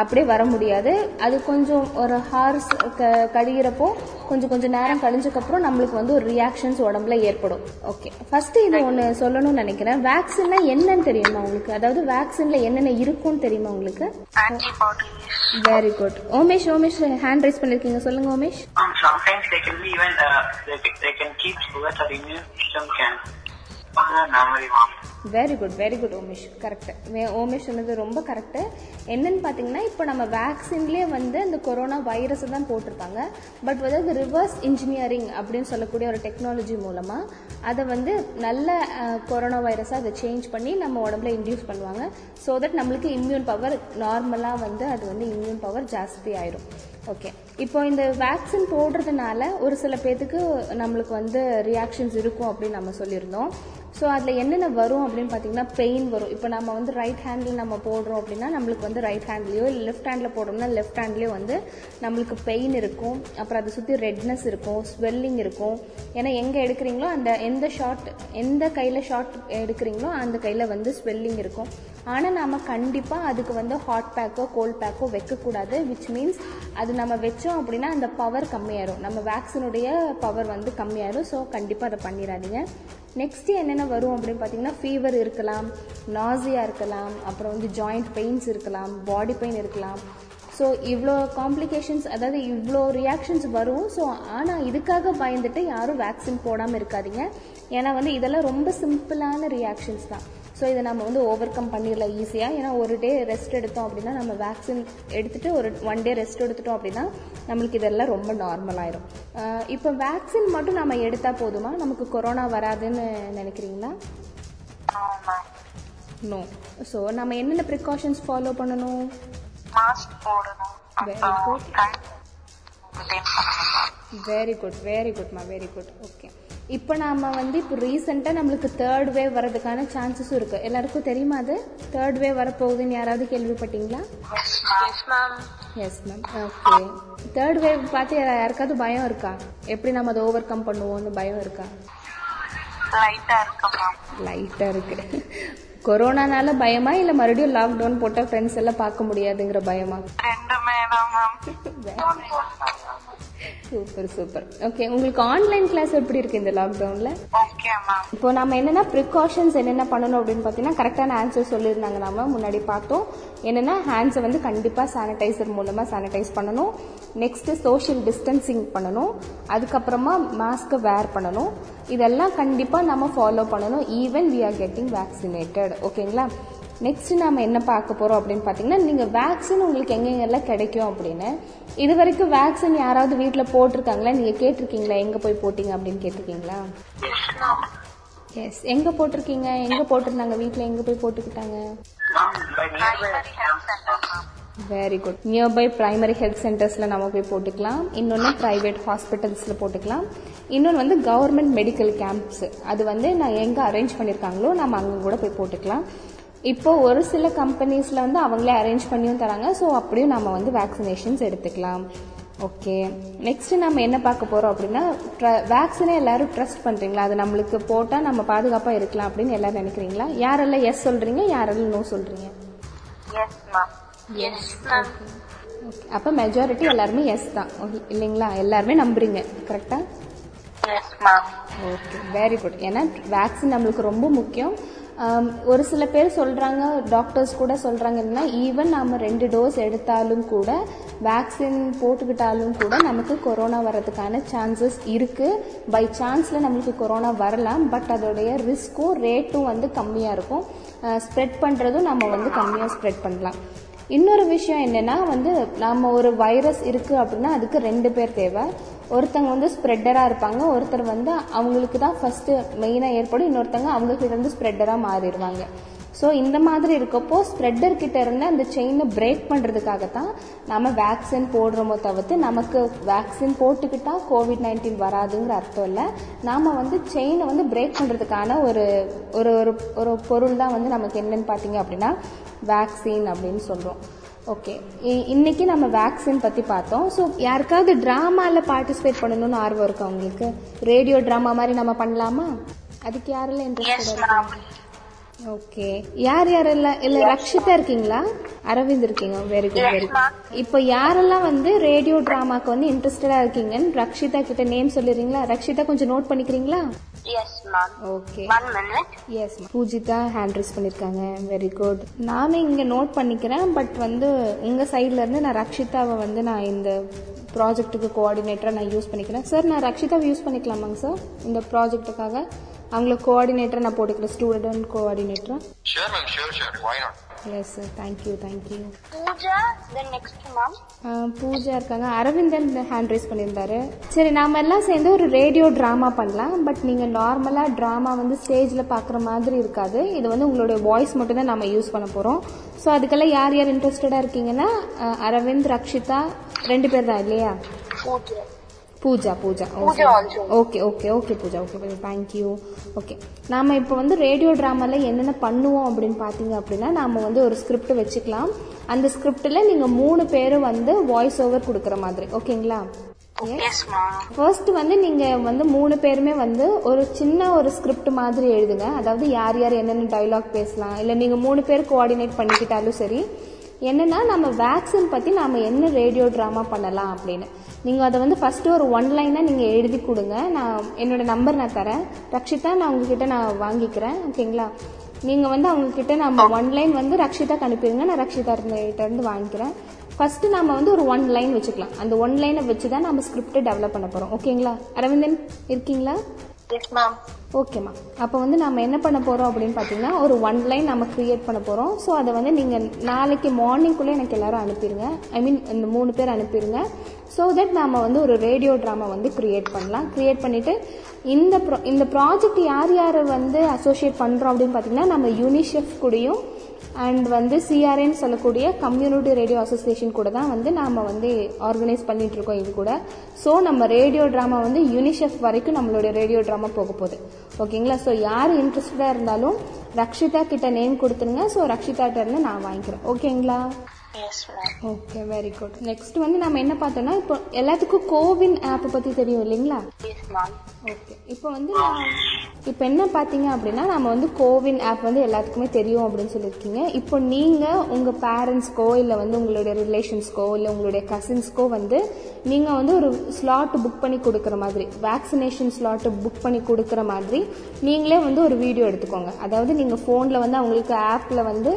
அப்படியே வர முடியாது. அது கொஞ்சம் ஒரு ஹார்ஸ் கழிகிறப்போ கொஞ்சம் கொஞ்சம் நேரம் கழிஞ்சக்கப்புறம் நம்மளுக்கு வந்து ஒரு ரியாக்ஷன்ஸ் உடம்புல ஏற்படும். ஓகே ஃபர்ஸ்ட் இது ஒன்று சொல்லணும்னு நினைக்கிறேன். வேக்சின்னா என்னன்னு தெரியுமா உங்களுக்கு? அதாவது வேக்சின்ல என்னென்ன இருக்கும்னு தெரியுமா உங்களுக்கு. Very good Omesh Omesh hand raise பண்ணிருக்கீங்க. சொல்லுங்க Omesh. Sometimes they can be even, uh, they, they can keep our immune system can. Very good very good Omesh correct Omesh சொன்னது ரொம்ப கரெக்ட் என்னன்னு பார்த்தீங்கன்னா இப்போ நம்ம வேக்சின்லேயே வந்து அந்த கொரோனா வைரஸ் தான் போட்டிருக்காங்க. பட் வந்து ரிவர்ஸ் இன்ஜினியரிங் அப்படின்னு சொல்லக்கூடிய ஒரு டெக்னாலஜி மூலமாக அதை வந்து நல்ல கொரோனா வைரஸை அதை சேஞ்ச் பண்ணி நம்ம உடம்புல இன்டியூஸ் பண்ணுவாங்க. ஸோ தட் நம்மளுக்கு இம்யூன் பவர் நார்மலாக வந்து அது வந்து இம்யூன் பவர் ஜாஸ்தி ஆயிரும். ஓகே இப்போ இந்த வேக்சின் போடுறதுனால ஒரு சில பேர்த்துக்கு நம்மளுக்கு வந்து ரியாக்ஷன்ஸ் இருக்கும் அப்படின்னு நம்ம சொல்லியிருந்தோம். ஸோ அதில் என்னென்ன வரும் அப்படின்னு பார்த்தீங்கன்னா பெயின் வரும். இப்போ நம்ம வந்து ரைட் ஹேண்டில் நம்ம போடுறோம் அப்படின்னா நம்மளுக்கு வந்து ரைட் ஹேண்ட்லேயோ இல்லை லெஃப்ட் ஹேண்டில் போடுறோம்னா லெஃப்ட் ஹேண்ட்லேயோ வந்து நம்மளுக்கு பெயின் இருக்கும். அப்புறம் அதை சுற்றி ரெட்னஸ் இருக்கும் ஸ்வெல்லிங் இருக்கும். ஏன்னா எங்கே எடுக்கிறீங்களோ அந்த எந்த ஷாட் எந்த கையில் ஷாட் எடுக்கிறீங்களோ அந்த கையில் வந்து ஸ்வெல்லிங் இருக்கும். ஆனால் நம்ம கண்டிப்பாக அதுக்கு வந்து ஹாட் பேக்கோ கோல்ட் பேக்கோ வைக்கக்கூடாது விச் மீன்ஸ் அது நம்ம வச்சோம் அப்படின்னா அந்த பவர் கம்மியாயிரும். நம்ம வேக்சினுடைய பவர் வந்து கம்மியாயிரும். ஸோ கண்டிப்பாக அதை பண்ணிடாதீங்க. நெக்ஸ்ட் என்னென்ன வரும் அப்படின்னு பார்த்தீங்கன்னா ஃபீவர் இருக்கலாம் நாசியாக இருக்கலாம் அப்புறம் வந்து ஜாயிண்ட் பெயின்ஸ் இருக்கலாம் பாடி பெயின் இருக்கலாம். ஸோ இவ்வளோ காம்ப்ளிகேஷன்ஸ் அதாவது இவ்வளோ ரியாக்ஷன்ஸ் வரும். ஸோ ஆனால் இதுக்காக பயந்துட்டு யாரும் வேக்சின் போடாமல் இருக்காதீங்க. ஏன்னா வந்து இதெல்லாம் ரொம்ப சிம்பிளான ரியாக்ஷன்ஸ் தான். ஸோ இதை நம்ம வந்து ஓவர் கம் பண்ணிடலாம் ஈஸியாக ஏன்னா ஒரு டே ரெஸ்ட் எடுத்தோம் அப்படின்னா நம்ம வேக்சின் எடுத்துட்டு ஒரு ஒன் டே ரெஸ்ட் எடுத்துட்டோம் அப்படின்னா நம்மளுக்கு இதெல்லாம் ரொம்ப நார்மல் ஆயிரும். ஆஹ் இப்போ வேக்சின் மட்டும் நம்ம எடுத்தால் போதுமா? நமக்கு கொரோனா வராதுன்னு நினைக்கிறீங்களா. நோ ஸோ நம்ம என்னென்ன ப்ரிகாஷன்ஸ் ஃபாலோ பண்ணணும்? Mask போடணும். வெரி குட் வெரி குட்மா வெரி குட் ஓகே இப்போ நாம வந்து இப்போ ரீசெண்டாக நம்மளுக்கு தேர்ட் வேவ் வர்றதுக்கான சான்சஸும் இருக்கு. எல்லாருக்கும் தெரியுமா அது? தேர்ட் வேவ் வரப்போகுதுன்னு யாராவது கேள்விப்பட்டீங்களா? Yes ma'am okay third wave பார்த்து யாரா- யாருக்காவது பயம் இருக்கா? எப்படி நம்ம அதை ஓவர் கம் பண்ணுவோம்னு பயம் இருக்கா? லைட்டா இருக்கு மேம் லைட்டாக இருக்கு. கொரோனானால பயமா இல்லை மறுபடியும் லாக்டவுன் போட்டால் ஃப்ரெண்ட்ஸ் எல்லாம் பார்க்க முடியாதுங்கிற பயமா? ரெண்டுமே தான் மேம் சூப்பர் சூப்பர் ஓகே உங்களுக்கு ஆன்லைன் கிளாஸ் எப்படி இருக்கு இந்த லாக்டவுனில் இப்போ நம்ம என்னென்ன ப்ரிகாஷன்ஸ் என்னென்ன பண்ணணும் அப்படின்னு பார்த்தீங்கன்னா கரெக்டான ஆன்சர் சொல்லியிருந்தாங்க நாம முன்னாடி பார்த்தோம். என்னென்னா ஹேண்ட்ஸை வந்து கண்டிப்பாக சானிடைசர் மூலமாக சானிடைஸ் பண்ணணும். நெக்ஸ்ட்டு சோஷியல் டிஸ்டன்சிங் பண்ணணும். அதுக்கப்புறமா மாஸ்க்கை வேர் பண்ணணும். இதெல்லாம் கண்டிப்பாக நம்ம ஃபாலோ பண்ணணும். Even we are getting vaccinated ஓகேங்களா நெக்ஸ்ட் நாம என்ன பார்க்க போறோம் அப்படின்னு பார்த்தீங்கன்னா நீங்க வேக்சின் உங்களுக்கு எங்கெங்கெல்லாம் கிடைக்கும் அப்படின்னு. இது வரைக்கும் வேக்சின் யாராவது வீட்டில் போட்டிருக்காங்களா? நீங்க கேட்டிருக்கீங்களா? எங்க போய் போட்டீங்க அப்படின்னு கேட்டிருக்கீங்களா? எஸ் எங்க போட்டிருக்கீங்க? எங்க போட்டிருந்தாங்க? வீட்டில் எங்க போய் போட்டுக்கிட்டாங்க? Very good nearby primary health சென்டர்ஸில் நம்ம போய் போட்டுக்கலாம். இன்னொன்று ப்ரைவேட் ஹாஸ்பிட்டல்ஸில் போட்டுக்கலாம். இன்னொன்று வந்து கவர்மெண்ட் மெடிக்கல் கேம்ப்ஸ் அது வந்து நான் எங்கே அரேஞ்ச் பண்ணியிருக்காங்களோ நம்ம அங்கே கூட போய் போட்டுக்கலாம். இப்போ ஒரு சில கம்பெனிஸில் வந்து அவங்களே அரேஞ்ச் பண்ணியும் தராங்க. ஸோ அப்படியும் நம்ம வந்து வேக்சினேஷன்ஸ் எடுத்துக்கலாம். ஓகே நெக்ஸ்ட் நம்ம என்ன பார்க்க போறோம் அப்படின்னா வேக்சினை எல்லாரும் ட்ரஸ்ட் பண்றீங்களா? அது நம்மளுக்கு போட்டா நம்ம பாதுகாப்பா இருக்கலாம் அப்படின்னு எல்லாரும் நினைக்கிறீங்களா? யாரெல்லாம் எஸ் சொல்றீங்க யாரெல்லாம் நோ ஓகே அப்போ மெஜாரிட்டி எல்லாருமே எஸ் தான். இல்லைங்களா? எல்லாருமே நம்புறீங்க. கரெக்டா yes ma'am okay very good ஏன்னா வேக்சின் நம்மளுக்கு ரொம்ப முக்கியம். ஒரு சில பேர் சொல்கிறாங்க டாக்டர்ஸ் கூட சொல்கிறாங்க என்னன்னா ஈவன் நாம் ரெண்டு டோஸ் எடுத்தாலும் கூட வேக்சின் போட்டுக்கிட்டாலும் கூட நமக்கு கொரோனா வர்றதுக்கான சான்சஸ் இருக்குது பை சான்ஸில் நம்மளுக்கு கொரோனா வரலாம் பட் அதோடைய ரிஸ்க்கும் ரேட்டும் வந்து கம்மியாக இருக்கும். ஸ்ப்ரெட் பண்ணுறதும் நம்ம வந்து கம்மியாக ஸ்ப்ரெட் பண்ணலாம். இன்னொரு விஷயம் என்னன்னா வந்து நம்ம ஒரு வைரஸ் இருக்குது அப்படின்னா அதுக்கு ரெண்டு பேர் தேவை. ஒருத்தங்க வந்து ஸ்ப்ரெட்டராக இருப்பாங்க ஒருத்தர் வந்து அவங்களுக்கு தான் ஃபஸ்ட்டு மெயினாக ஏற்படும் இன்னொருத்தங்க அவங்க கிட்ட இருந்து ஸ்ப்ரெட்டரா மாறிடுவாங்க. ஸோ இந்த மாதிரி இருக்கப்போ ஸ்ப்ரெட்டர் கிட்ட இருந்து அந்த செயினை பிரேக் பண்ணுறதுக்காக தான் நம்ம வேக்சின் போடுறோமோ தவிர்த்து நமக்கு வேக்சின் போட்டுக்கிட்டா கோவிட் நைன்டீன் வராதுங்கிற அர்த்தம் இல்லை. நாம் வந்து செயினை வந்து பிரேக் பண்ணுறதுக்கான ஒரு ஒரு ஒரு ஒரு பொருள் தான் வந்து நமக்கு என்னன்னு பார்த்தீங்க அப்படின்னா வேக்சின் அப்படின்னு சொல்கிறோம் ஓகே இன்னைக்கு நம்ம வேக்சின் பற்றி பார்த்தோம். ஸோ யாருக்காவது ட்ராமாவில் பார்ட்டிசிபேட் பண்ணணும்னு ஆர்வம் இருக்கா உங்களுக்கு? ரேடியோ ட்ராமா மாதிரி நம்ம பண்ணலாமா? அதுக்கு யாரெல்லாம் இன்ட்ரெஸ்ட் ஓகே யார் யாரெல்லாம் இல்ல ரக்ஷிதா இருக்கீங்களா? அரவிந்த் இருக்கீங்க. வெரி குட் வெரி குட் இப்போ யாரெல்லாம் வந்து ரேடியோ டிராமாக்கு வந்து இன்ட்ரெஸ்டடா இருக்கீங்கன்னு ரக்ஷிதா கிட்ட நேம் சொல்லிடுறீங்களா? ரக்ஷிதா கொஞ்சம் நோட் பண்ணிக்கிறீங்களா. Okay One minute. Yes Poojitha hand raise பண்ணிருக்காங்க. வெரி குட் நானும் இங்க நோட் பண்ணிக்கிறேன். பட் வந்து உங்க சைட்ல இருந்து நான் ரக்ஷிதாவை வந்து நான் இந்த ப்ராஜெக்ட்டுக்கு கோஆர்டினேட்டரா நான் யூஸ் பண்ணிக்கிறேன். சார் நான் ரக்ஷிதாவை யூஸ் பண்ணிக்கலாமாங்க சார் இந்த ப்ராஜெக்ட்டுக்காக அவங்கள கோஆர்டினேட்டரா நான் போட்டுக்கிறேன் ஸ்டூடெண்ட் கோஆர்டினேட்டரா Sure, ma'am. Sure, sure. Why not? Yes sir thank you thank you Pooja, then next ma'am. Pooja இருக்காங்க அரவிந்தன் ஹேண்ட் ரைஸ் பண்ணியிருந்தாரு சரி நாம எல்லாம் சேர்ந்து ஒரு ரேடியோ டிராமா பண்ணலாம் பட் நீங்க நார்மலா டிராமா வந்து ஸ்டேஜ்ல பாக்குற மாதிரி இருக்காது இது வந்து உங்களுடைய வாய்ஸ் மட்டும் தான் நம்ம யூஸ் பண்ண போறோம் ஸோ அதுக்கெல்லாம் யார் யார் இன்ட்ரெஸ்டடா இருக்கீங்கன்னா அரவிந்த் ரக்ஷிதா ரெண்டு பேர் தான் இல்லையா Pooja. Pooja Pooja. Also. Okay okay okay Pooja. Okay Pooja thank you okay நாம இப்போ வந்து ரேடியோ ட்ராமால என்னென்ன பண்ணுவோம் அப்படின்னு பார்த்தீங்க அப்படின்னா நாம வந்து ஒரு ஸ்கிரிப்ட் வச்சுக்கலாம். அந்த ஸ்கிரிப்டில் நீங்கள் மூணு பேரும் வந்து வாய்ஸ் ஓவர் கொடுக்குற மாதிரி. ஓகேங்களா. ஃபர்ஸ்ட் வந்து நீங்க வந்து மூணு பேருமே வந்து ஒரு சின்ன ஒரு ஸ்கிரிப்ட் மாதிரி எழுதுங்க. அதாவது யார் யார் என்னென்ன டைலாக் பேசலாம். இல்லை நீங்க மூணு பேர் கோஆர்டினேட் பண்ணிக்கிட்டாலும் சரி என்னென்னா நம்ம வேக்சின் பற்றி நாம் என்ன ரேடியோ ட்ராமா பண்ணலாம் அப்படின்னு. நீங்கள் அதை வந்து ஃபஸ்ட்டு ஒரு ஒன் லைனாக நீங்கள் எழுதி கொடுங்க. நான் என்னோட நம்பர் நான் தரேன். ரக்ஷிதா நான் உங்ககிட்ட நான் வாங்கிக்கிறேன். ஓகேங்களா நீங்கள் வந்து அவங்கக்கிட்ட நம்ம ஒன் லைன் வந்து ரக்ஷிதாக்கு அனுப்பிடுங்க. நான் ரக்ஷிதா இருந்து வாங்கிக்கிறேன். ஃபர்ஸ்ட் நாம வந்து ஒரு ஒன் லைன் வச்சுக்கலாம். அந்த ஒன் லைனை வச்சு தான் நம்ம ஸ்கிரிப்ட் டெவலப் பண்ண போறோம் ஓகேங்களா அரவிந்தன் இருக்கீங்களா? எஸ் மேம் ஓகேம்மா அப்போ வந்து நம்ம என்ன பண்ண போகிறோம் அப்படின்னு பார்த்தீங்கன்னா ஒரு ஒன் லைன் நம்ம க்ரியேட் பண்ண போகிறோம் ஸோ அதை வந்து நீங்கள் நாளைக்கு மார்னிங்குள்ளே எனக்கு எல்லாரும் அனுப்பிடுங்க ஐ மீன் இந்த மூணு பேர் அனுப்பிடுங்க ஸோ தட் நாம வந்து ஒரு ரேடியோ ட்ராமா வந்து க்ரியேட் பண்ணலாம். க்ரியேட் பண்ணிவிட்டு இந்த ப்ரா இந்த ப்ராஜெக்ட் யார் யார் வந்து அசோசியேட் பண்ணுறோம் அப்படின்னு பார்த்தீங்கன்னா நம்ம யூனிசெஃப் கூடயும் அண்ட் வந்து சிஆர்என் சொல்லக்கூடிய கம்யூனிட்டி ரேடியோ அசோசியேஷன் கூட தான் வந்து நாம வந்து ஆர்கனைஸ் பண்ணிட்டு இருக்கோம் இது கூட. ஸோ நம்ம ரேடியோ ட்ராமா வந்து யூனிசெஃப் வரைக்கும் நம்மளுடைய ரேடியோ ட்ராமா போக போகுது. ஓகேங்களா ஸோ யார் இன்ட்ரெஸ்டடாக இருந்தாலும் ரக்ஷிதா கிட்ட நேம் கொடுத்துருங்க ஸோ ரக்ஷிதாட்ட இருந்து நான் வாங்கிக்கிறேன். ஓகேங்களா ஓகே வெரி குட் நெக்ஸ்ட் வந்து நம்ம என்ன பார்த்தோம்னா இப்போ எல்லாத்துக்கும் கோவின் ஆப் பற்றி தெரியும் இல்லைங்களா. ஓகே இப்போ வந்து இப்போ என்ன பார்த்தீங்க அப்படின்னா நம்ம வந்து கோவின் ஆப் வந்து எல்லாத்துக்குமே தெரியும் அப்படின்னு சொல்லியிருக்கீங்க. இப்போ நீங்கள் உங்கள் பேரண்ட்ஸ்க்கோ இல்லை வந்து உங்களுடைய ரிலேஷன்ஸ்க்கோ இல்லை உங்களுடைய கசின்ஸ்க்கோ வந்து நீங்கள் வந்து ஒரு ஸ்லாட் புக் பண்ணி கொடுக்குற மாதிரி வேக்சினேஷன் ஸ்லாட் புக் பண்ணி கொடுக்குற மாதிரி நீங்களே வந்து ஒரு வீடியோ எடுத்துக்கோங்க. அதாவது நீங்கள் ஃபோனில் வந்து அவங்களுக்கு ஆப்பில் வந்து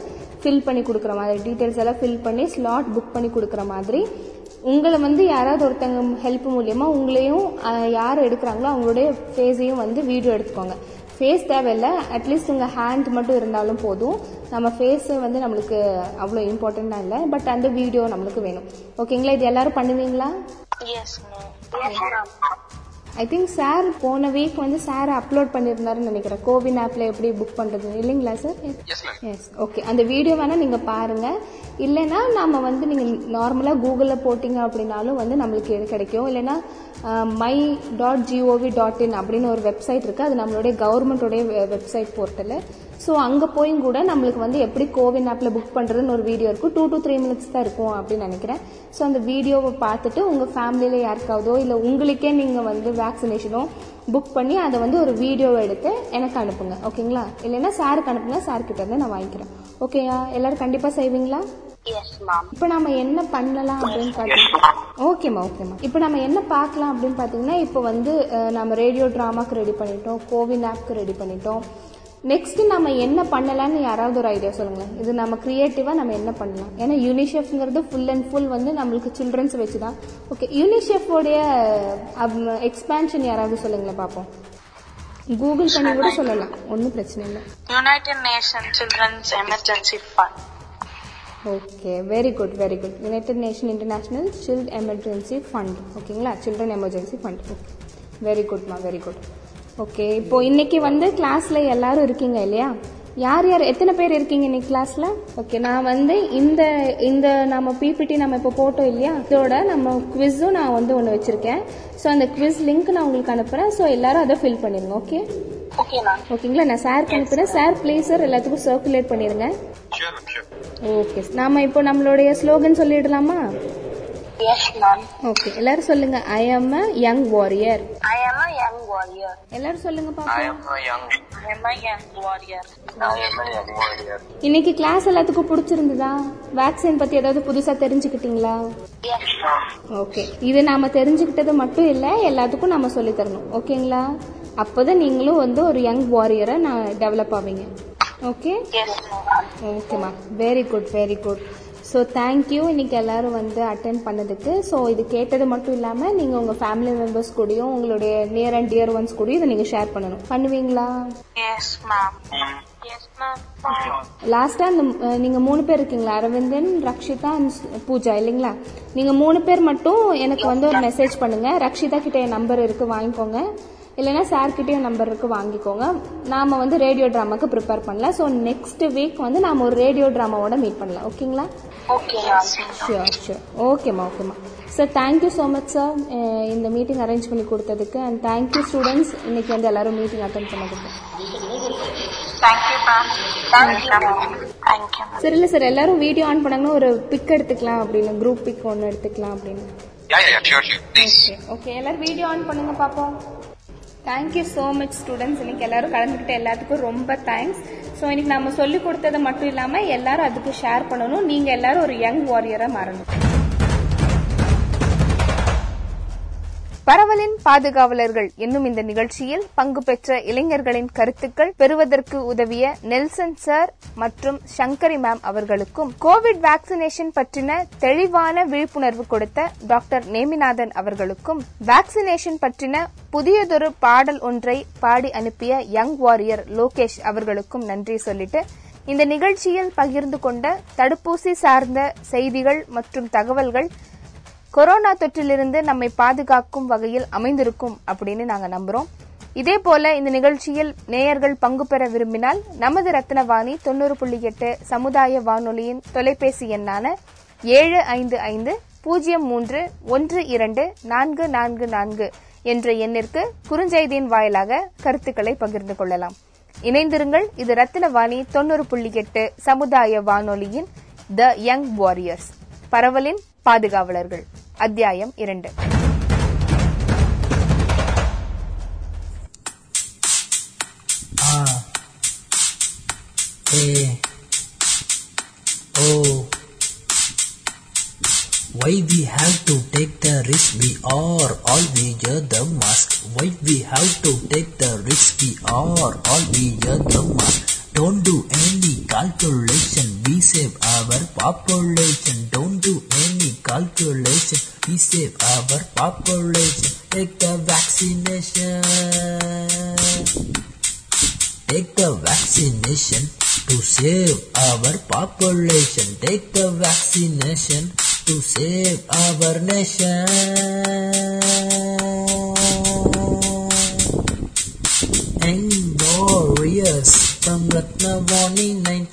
ஃபில் பண்ணி கொடுக்குற மாதிரி டீட்டெயில்ஸ் எல்லாம் ஃபில் பண்ணி ஸ்லாட் புக் பண்ணி கொடுக்குற மாதிரி உங்களை வந்து யாராவது ஒருத்தங்க ஹெல்ப் மூலியமா உங்களையும் யார் எடுக்கிறாங்களோ அவங்களுடைய ஃபேஸையும் வந்து வீடியோ எடுத்துக்கோங்க. ஃபேஸ் தேவையில்லை அட்லீஸ்ட் உங்கள் ஹேண்ட் மட்டும் இருந்தாலும் போதும். நம்ம ஃபேஸ் வந்து நம்மளுக்கு அவ்வளோ இம்பார்ட்டண்ட்டாக இல்லை பட் அந்த வீடியோ நம்மளுக்கு வேணும். ஓகேங்களா இது எல்லாரும் பண்ணுவீங்களா? ஐ திங்க் சார் போன வீக் வந்து சார் அப்லோட் பண்ணியிருந்தாருன்னு நினைக்கிறேன். கோவின் ஆப்பில் எப்படி புக் பண்ணுறது இல்லைங்களா சார். எஸ் ஓகே அந்த வீடியோ வேணால் நீங்கள் பாருங்கள் இல்லைன்னா நம்ம வந்து நீங்கள் நார்மலாக கூகுளில் போட்டிங்க அப்படின்னாலும் வந்து நம்மளுக்கு எது கிடைக்கும்? இல்லைன்னா my dot G O V dot in அப்படின்னு ஒரு வெப்சைட் இருக்குது அது நம்மளுடைய கவர்மெண்ட்டோடைய வெப்சைட் போர்ட்டலு ஸோ அங்கே போயும் கூட நம்மளுக்கு வந்து எப்படி கோவின் ஆப்பில் புக் பண்ணுறதுன்னு ஒரு வீடியோ இருக்கும். டூ to த்ரீ மினிட்ஸ் தான் இருக்கும் அப்படின்னு நினைக்கிறேன். ஸோ அந்த வீடியோவை பார்த்துட்டு உங்கள் ஃபேமிலியில் யாருக்காவதோ இல்லை உங்களுக்கே நீங்கள் வந்து வேக்சினேஷனோ புக் பண்ணி அதை வந்து ஒரு வீடியோ எடுத்து எனக்கு அனுப்புங்க. ஓகேங்களா இல்லைன்னா சாருக்கு அனுப்புங்க. சார் கிட்ட இருந்து நான் வாங்கிக்கிறேன். ஓகேயா எல்லாரும் கண்டிப்பாக செய்வீங்களா. இப்போ நம்ம என்ன பண்ணலாம் அப்படின்னு பார்த்தீங்கன்னா ஓகேம்மா ஓகேம்மா இப்போ நம்ம என்ன பார்க்கலாம் அப்படின்னு பார்த்தீங்கன்னா இப்போ வந்து நம்ம ரேடியோ ட்ராமாக்கு ரெடி பண்ணிட்டோம் கோவின் ஆப்க்கு ரெடி பண்ணிட்டோம். நெக்ஸ்ட் நம்ம என்ன பண்ணலாம்னு யாராவது ஒரு ஐடியா சொல்லுங்க இது நம்ம கிரியேட்டிவா நம்ம என்ன பண்ணலாம்? ஏன்னா யூனிசெஃப்ங்கிறது ஃபுல் அண்ட் ஃபுல் வந்து நம்மளுக்கு சில்ட்ரன்ஸ் வச்சு தான் ஓகே யூனிசெஃபோடைய எக்ஸ்பான்ஷன் யாராவது சொல்லுங்களேன் பார்ப்போம் கூகுள் பண்ணி கூட சொல்லலாம். ஒன்றும் பிரச்சனை இல்லை. United Nations Children's Emergency Fund. Okay very good very good United Nation International Child Emergency Fund ஓகேங்களா Children Emergency Fund okay very குட்மா very good okay இப்போ இன்னைக்கு வந்து கிளாஸ்ல எல்லாரும் இருக்கீங்க இல்லையா? யார் யார் எத்தனை பேர் இருக்கீங்க இன்னைக்கு கிளாஸ்ல ஓகே நான் வந்து இந்த இந்த நம்ம பிபிடி நம்ம இப்போ போட்டோம் இல்லையா? இதோட நம்ம குவிஸும் நான் வந்து ஒன்று வச்சிருக்கேன். ஸோ அந்த குவிஸ் லிங்க் நான் உங்களுக்கு அனுப்புறேன். ஸோ எல்லாரும் அதை ஃபில் பண்ணிருங்க ஓகே. ஓகேங்களா? நான் சாருக்கு அனுப்புறேன். சார் பிளேசர் எல்லாத்துக்கும் சர்க்குலேட் பண்ணிருங்க. ஓகே நாம இப்போ நம்மளுடைய ஸ்லோகன் சொல்லிடலாமா? Yes, ma'am. ஓகே எல்லாரும் சொல்லுங்க I am a young warrior I am a young warrior. எல்லாரும் சொல்லுங்க I பாப்போம் am a young. I am a young warrior. I am a young warrior. இன்னைக்கு கிளாஸ் எல்லாத்துக்கும் பிடிச்சிருந்ததா வேக்சின் பத்தி ஏதாவது புதுசா தெரிஞ்சுக்கிட்டீங்களா. ஓகே இது நாம தெரிஞ்சுக்கிட்டது மட்டும் இல்ல எல்லாத்துக்கும் நாம சொல்லி தரணும் ஓகேங்களா அப்பதான் நீங்களும் வந்து ஒரு யங் வாரியரை நான் டெவலப் ஆவீங்க ஓகே. ஓகேம்மா very good very good so thank you இன்னைக்கு எல்லாரும் வந்து அட்டென்ட் பண்ணதுக்கு. ஸோ இது கேட்டது மட்டும் இல்லாமல் நீங்கள் உங்கள் ஃபேமிலி மெம்பர்ஸ் கூடயும் உங்களுடைய நியர் அண்ட் டியர் ஒன்ஸ் கூடயும் இதை நீங்கள் ஷேர் பண்ணணும். பண்ணுவீங்களா? Yes, ma'am. Yes, ma'am. லாஸ்ட்டாக இந்த அஹ், நீங்க மூணு பேர் இருக்கீங்களா? அரவிந்தன் ரக்ஷிதா பூஜா இல்லைங்களா? நீங்க மூணு பேர் மட்டும் எனக்கு வந்து ஒரு மெசேஜ் பண்ணுங்க. ரக்ஷிதா கிட்ட என் நம்பர் இருக்கு வாங்கிக்கோங்க. இல்லைன்னா சார் கிட்டயும் நம்பர் இருக்கு வாங்கிக்கோங்க. நாம வந்து ரேடியோ டிராமாக்கு ப்ரிப்பேர் பண்ணலாம். ஸோ நெக்ஸ்ட் வீக் வந்து நாம ஒரு ரேடியோ டிராமாவோட மீட் பண்ணலாம். ஓகேங்களா. ஷியோர் ஷியோர் ஓகேம்மா ஓகேம்மா sir thank you so much sir இந்த மீட்டிங் அரேஞ்ச் பண்ணி கொடுத்ததுக்கு. அண்ட் தேங்க்யூ ஸ்டூடெண்ட்ஸ் இன்னைக்கு வந்து எல்லாரும் மீட்டிங் அட்டன் பண்ணதுக்கு. Thank you, ma'am. Thank you, ma'am. Thank you, ma'am. சரி இல்லை சார் எல்லாரும் வீடியோ ஆன் பண்ணாங்கன்னா ஒரு பிக் எடுத்துக்கலாம் அப்படின்னு. குரூப் பிக் ஒன்று எடுத்துக்கலாம் அப்படின்னு. ஓகே எல்லாரும் வீடியோ ஆன் பண்ணுங்க பார்ப்போம் தேங்க்யூ ஸோ மச் ஸ்டூடெண்ட்ஸ் இன்னைக்கு எல்லாரும் கலந்துக்கிட்ட எல்லாத்துக்கும் ரொம்ப தேங்க்ஸ் ஸோ இன்னைக்கு நம்ம சொல்லி கொடுத்தது மட்டும் இல்லாமல் எல்லாரும் அதுக்கு ஷேர் பண்ணணும். நீங்கள் எல்லாரும் ஒரு யங் வாரியராக மாறணும். பரவலின் பாதுகாவலர்கள் என்னும் இந்த நிகழ்ச்சியில் பங்கு பெற்ற இளைஞர்களின் கருத்துக்கள் பெறுவதற்கு உதவிய நெல்சன் சார் மற்றும் சங்கரி மேம் அவர்களுக்கும் கோவிட் வேக்சினேஷன் பற்றின தெளிவான விழிப்புணர்வு கொடுத்த டாக்டர் நேமிநாதன் அவர்களுக்கும் வேக்சினேஷன் பற்றின புதியதொரு பாடல் ஒன்றை பாடி அனுப்பிய யங் வாரியர் லோகேஷ் அவர்களுக்கும் நன்றி சொல்லிட்டு இந்த நிகழ்ச்சியில் பகிர்ந்து கொண்ட தடுப்பூசி சார்ந்த செய்திகள் மற்றும் தகவல்கள் கொரோனா தொற்றிலிருந்து நம்மை பாதுகாக்கும் வகையில் அமைந்திருக்கும் அப்படின்னு நாங்க நம்புறோம். இதே போல இந்த நிகழ்ச்சியில் நேயர்கள் பங்கு பெற விரும்பினால் நமது ரத்னவாணி தொண்ணூறு புள்ளி எட்டு சமுதாய வானொலியின் தொலைபேசி எண்ணான ஏழு ஐந்து ஐந்து பூஜ்ஜியம் மூன்று ஒன்று இரண்டு நான்கு நான்கு நான்கு என்ற எண்ணிற்கு குறுஞ்செய்தியின் வாயிலாக கருத்துக்களை பகிர்ந்து கொள்ளலாம். இணைந்திருங்கள் இது ரத்தினவாணி தொண்ணூறு புள்ளி எட்டு சமுதாய வானொலியின் த யங் வாரியர்ஸ் பரவலின் பாதுகாவலர்கள். அத்தியாயம் இரண்டு Why we have to take the risk we are all we wear the mask Why we have to take the risk we are all we wear the mask Don't do any calculation. We save our population. Don't do any calculation. We save our population. Take the vaccination. Take the vaccination to save our population. Take the vaccination to save our nation. Ratnavani 19.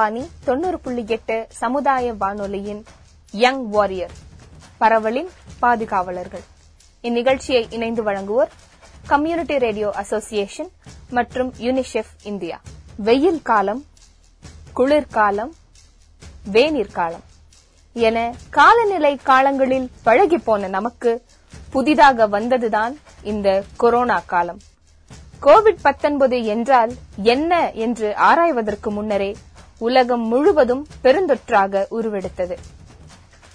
Rathinavani தொண்ணூறு புள்ளி எட்டு சமுதாய வானொலியின் young warrior பரவலின் பாதுகாவலர்கள். இந்நிகழ்ச்சியை இணைந்து வழங்குவோர் கம்யூனிட்டி ரேடியோ அசோசியேஷன் மற்றும் யூனிசெஃப் இந்தியா வெயில் காலம் குளிர்காலம் வேநீர்காலம் என காலநிலை காலங்களில் பழகி போன நமக்கு புதிதாக வந்ததுதான் இந்த கொரோனா காலம். கோவிட் 19 என்றால் என்ன என்று ஆராய்வதற்கு முன்னரே உலகம் முழுவதும் பெருந்தொற்றாக உருவெடுத்தது.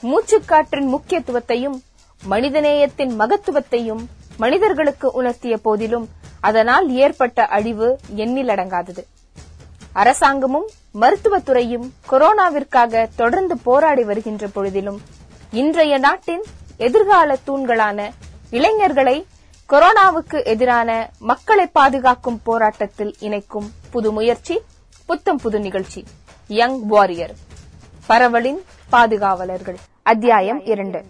மூச்சுக்காற்றின் முக்கியத்துவத்தையும் மனிதநேயத்தின் மகத்துவத்தையும் மனிதர்களுக்கு உணர்த்திய போதிலும் அதனால் ஏற்பட்ட அழிவு எண்ணிலடங்காதது அரசாங்கமும் மருத்துவத்துறையும் கொரோனாவிற்காக தொடர்ந்து போராடி வருகின்ற பொழுதிலும் இன்றைய நாட்டின் எதிர்கால தூண்களான இளைஞர்களை கொரோனாவுக்கு எதிரான மக்களை பாதுகாக்கும் போராட்டத்தில் இணைக்கும் புது முயற்சி புத்தம் புது நிகழ்ச்சி. Young warrior. பரவலின் பாதுகாவலர்கள். அத்தியாயம் இரண்டு.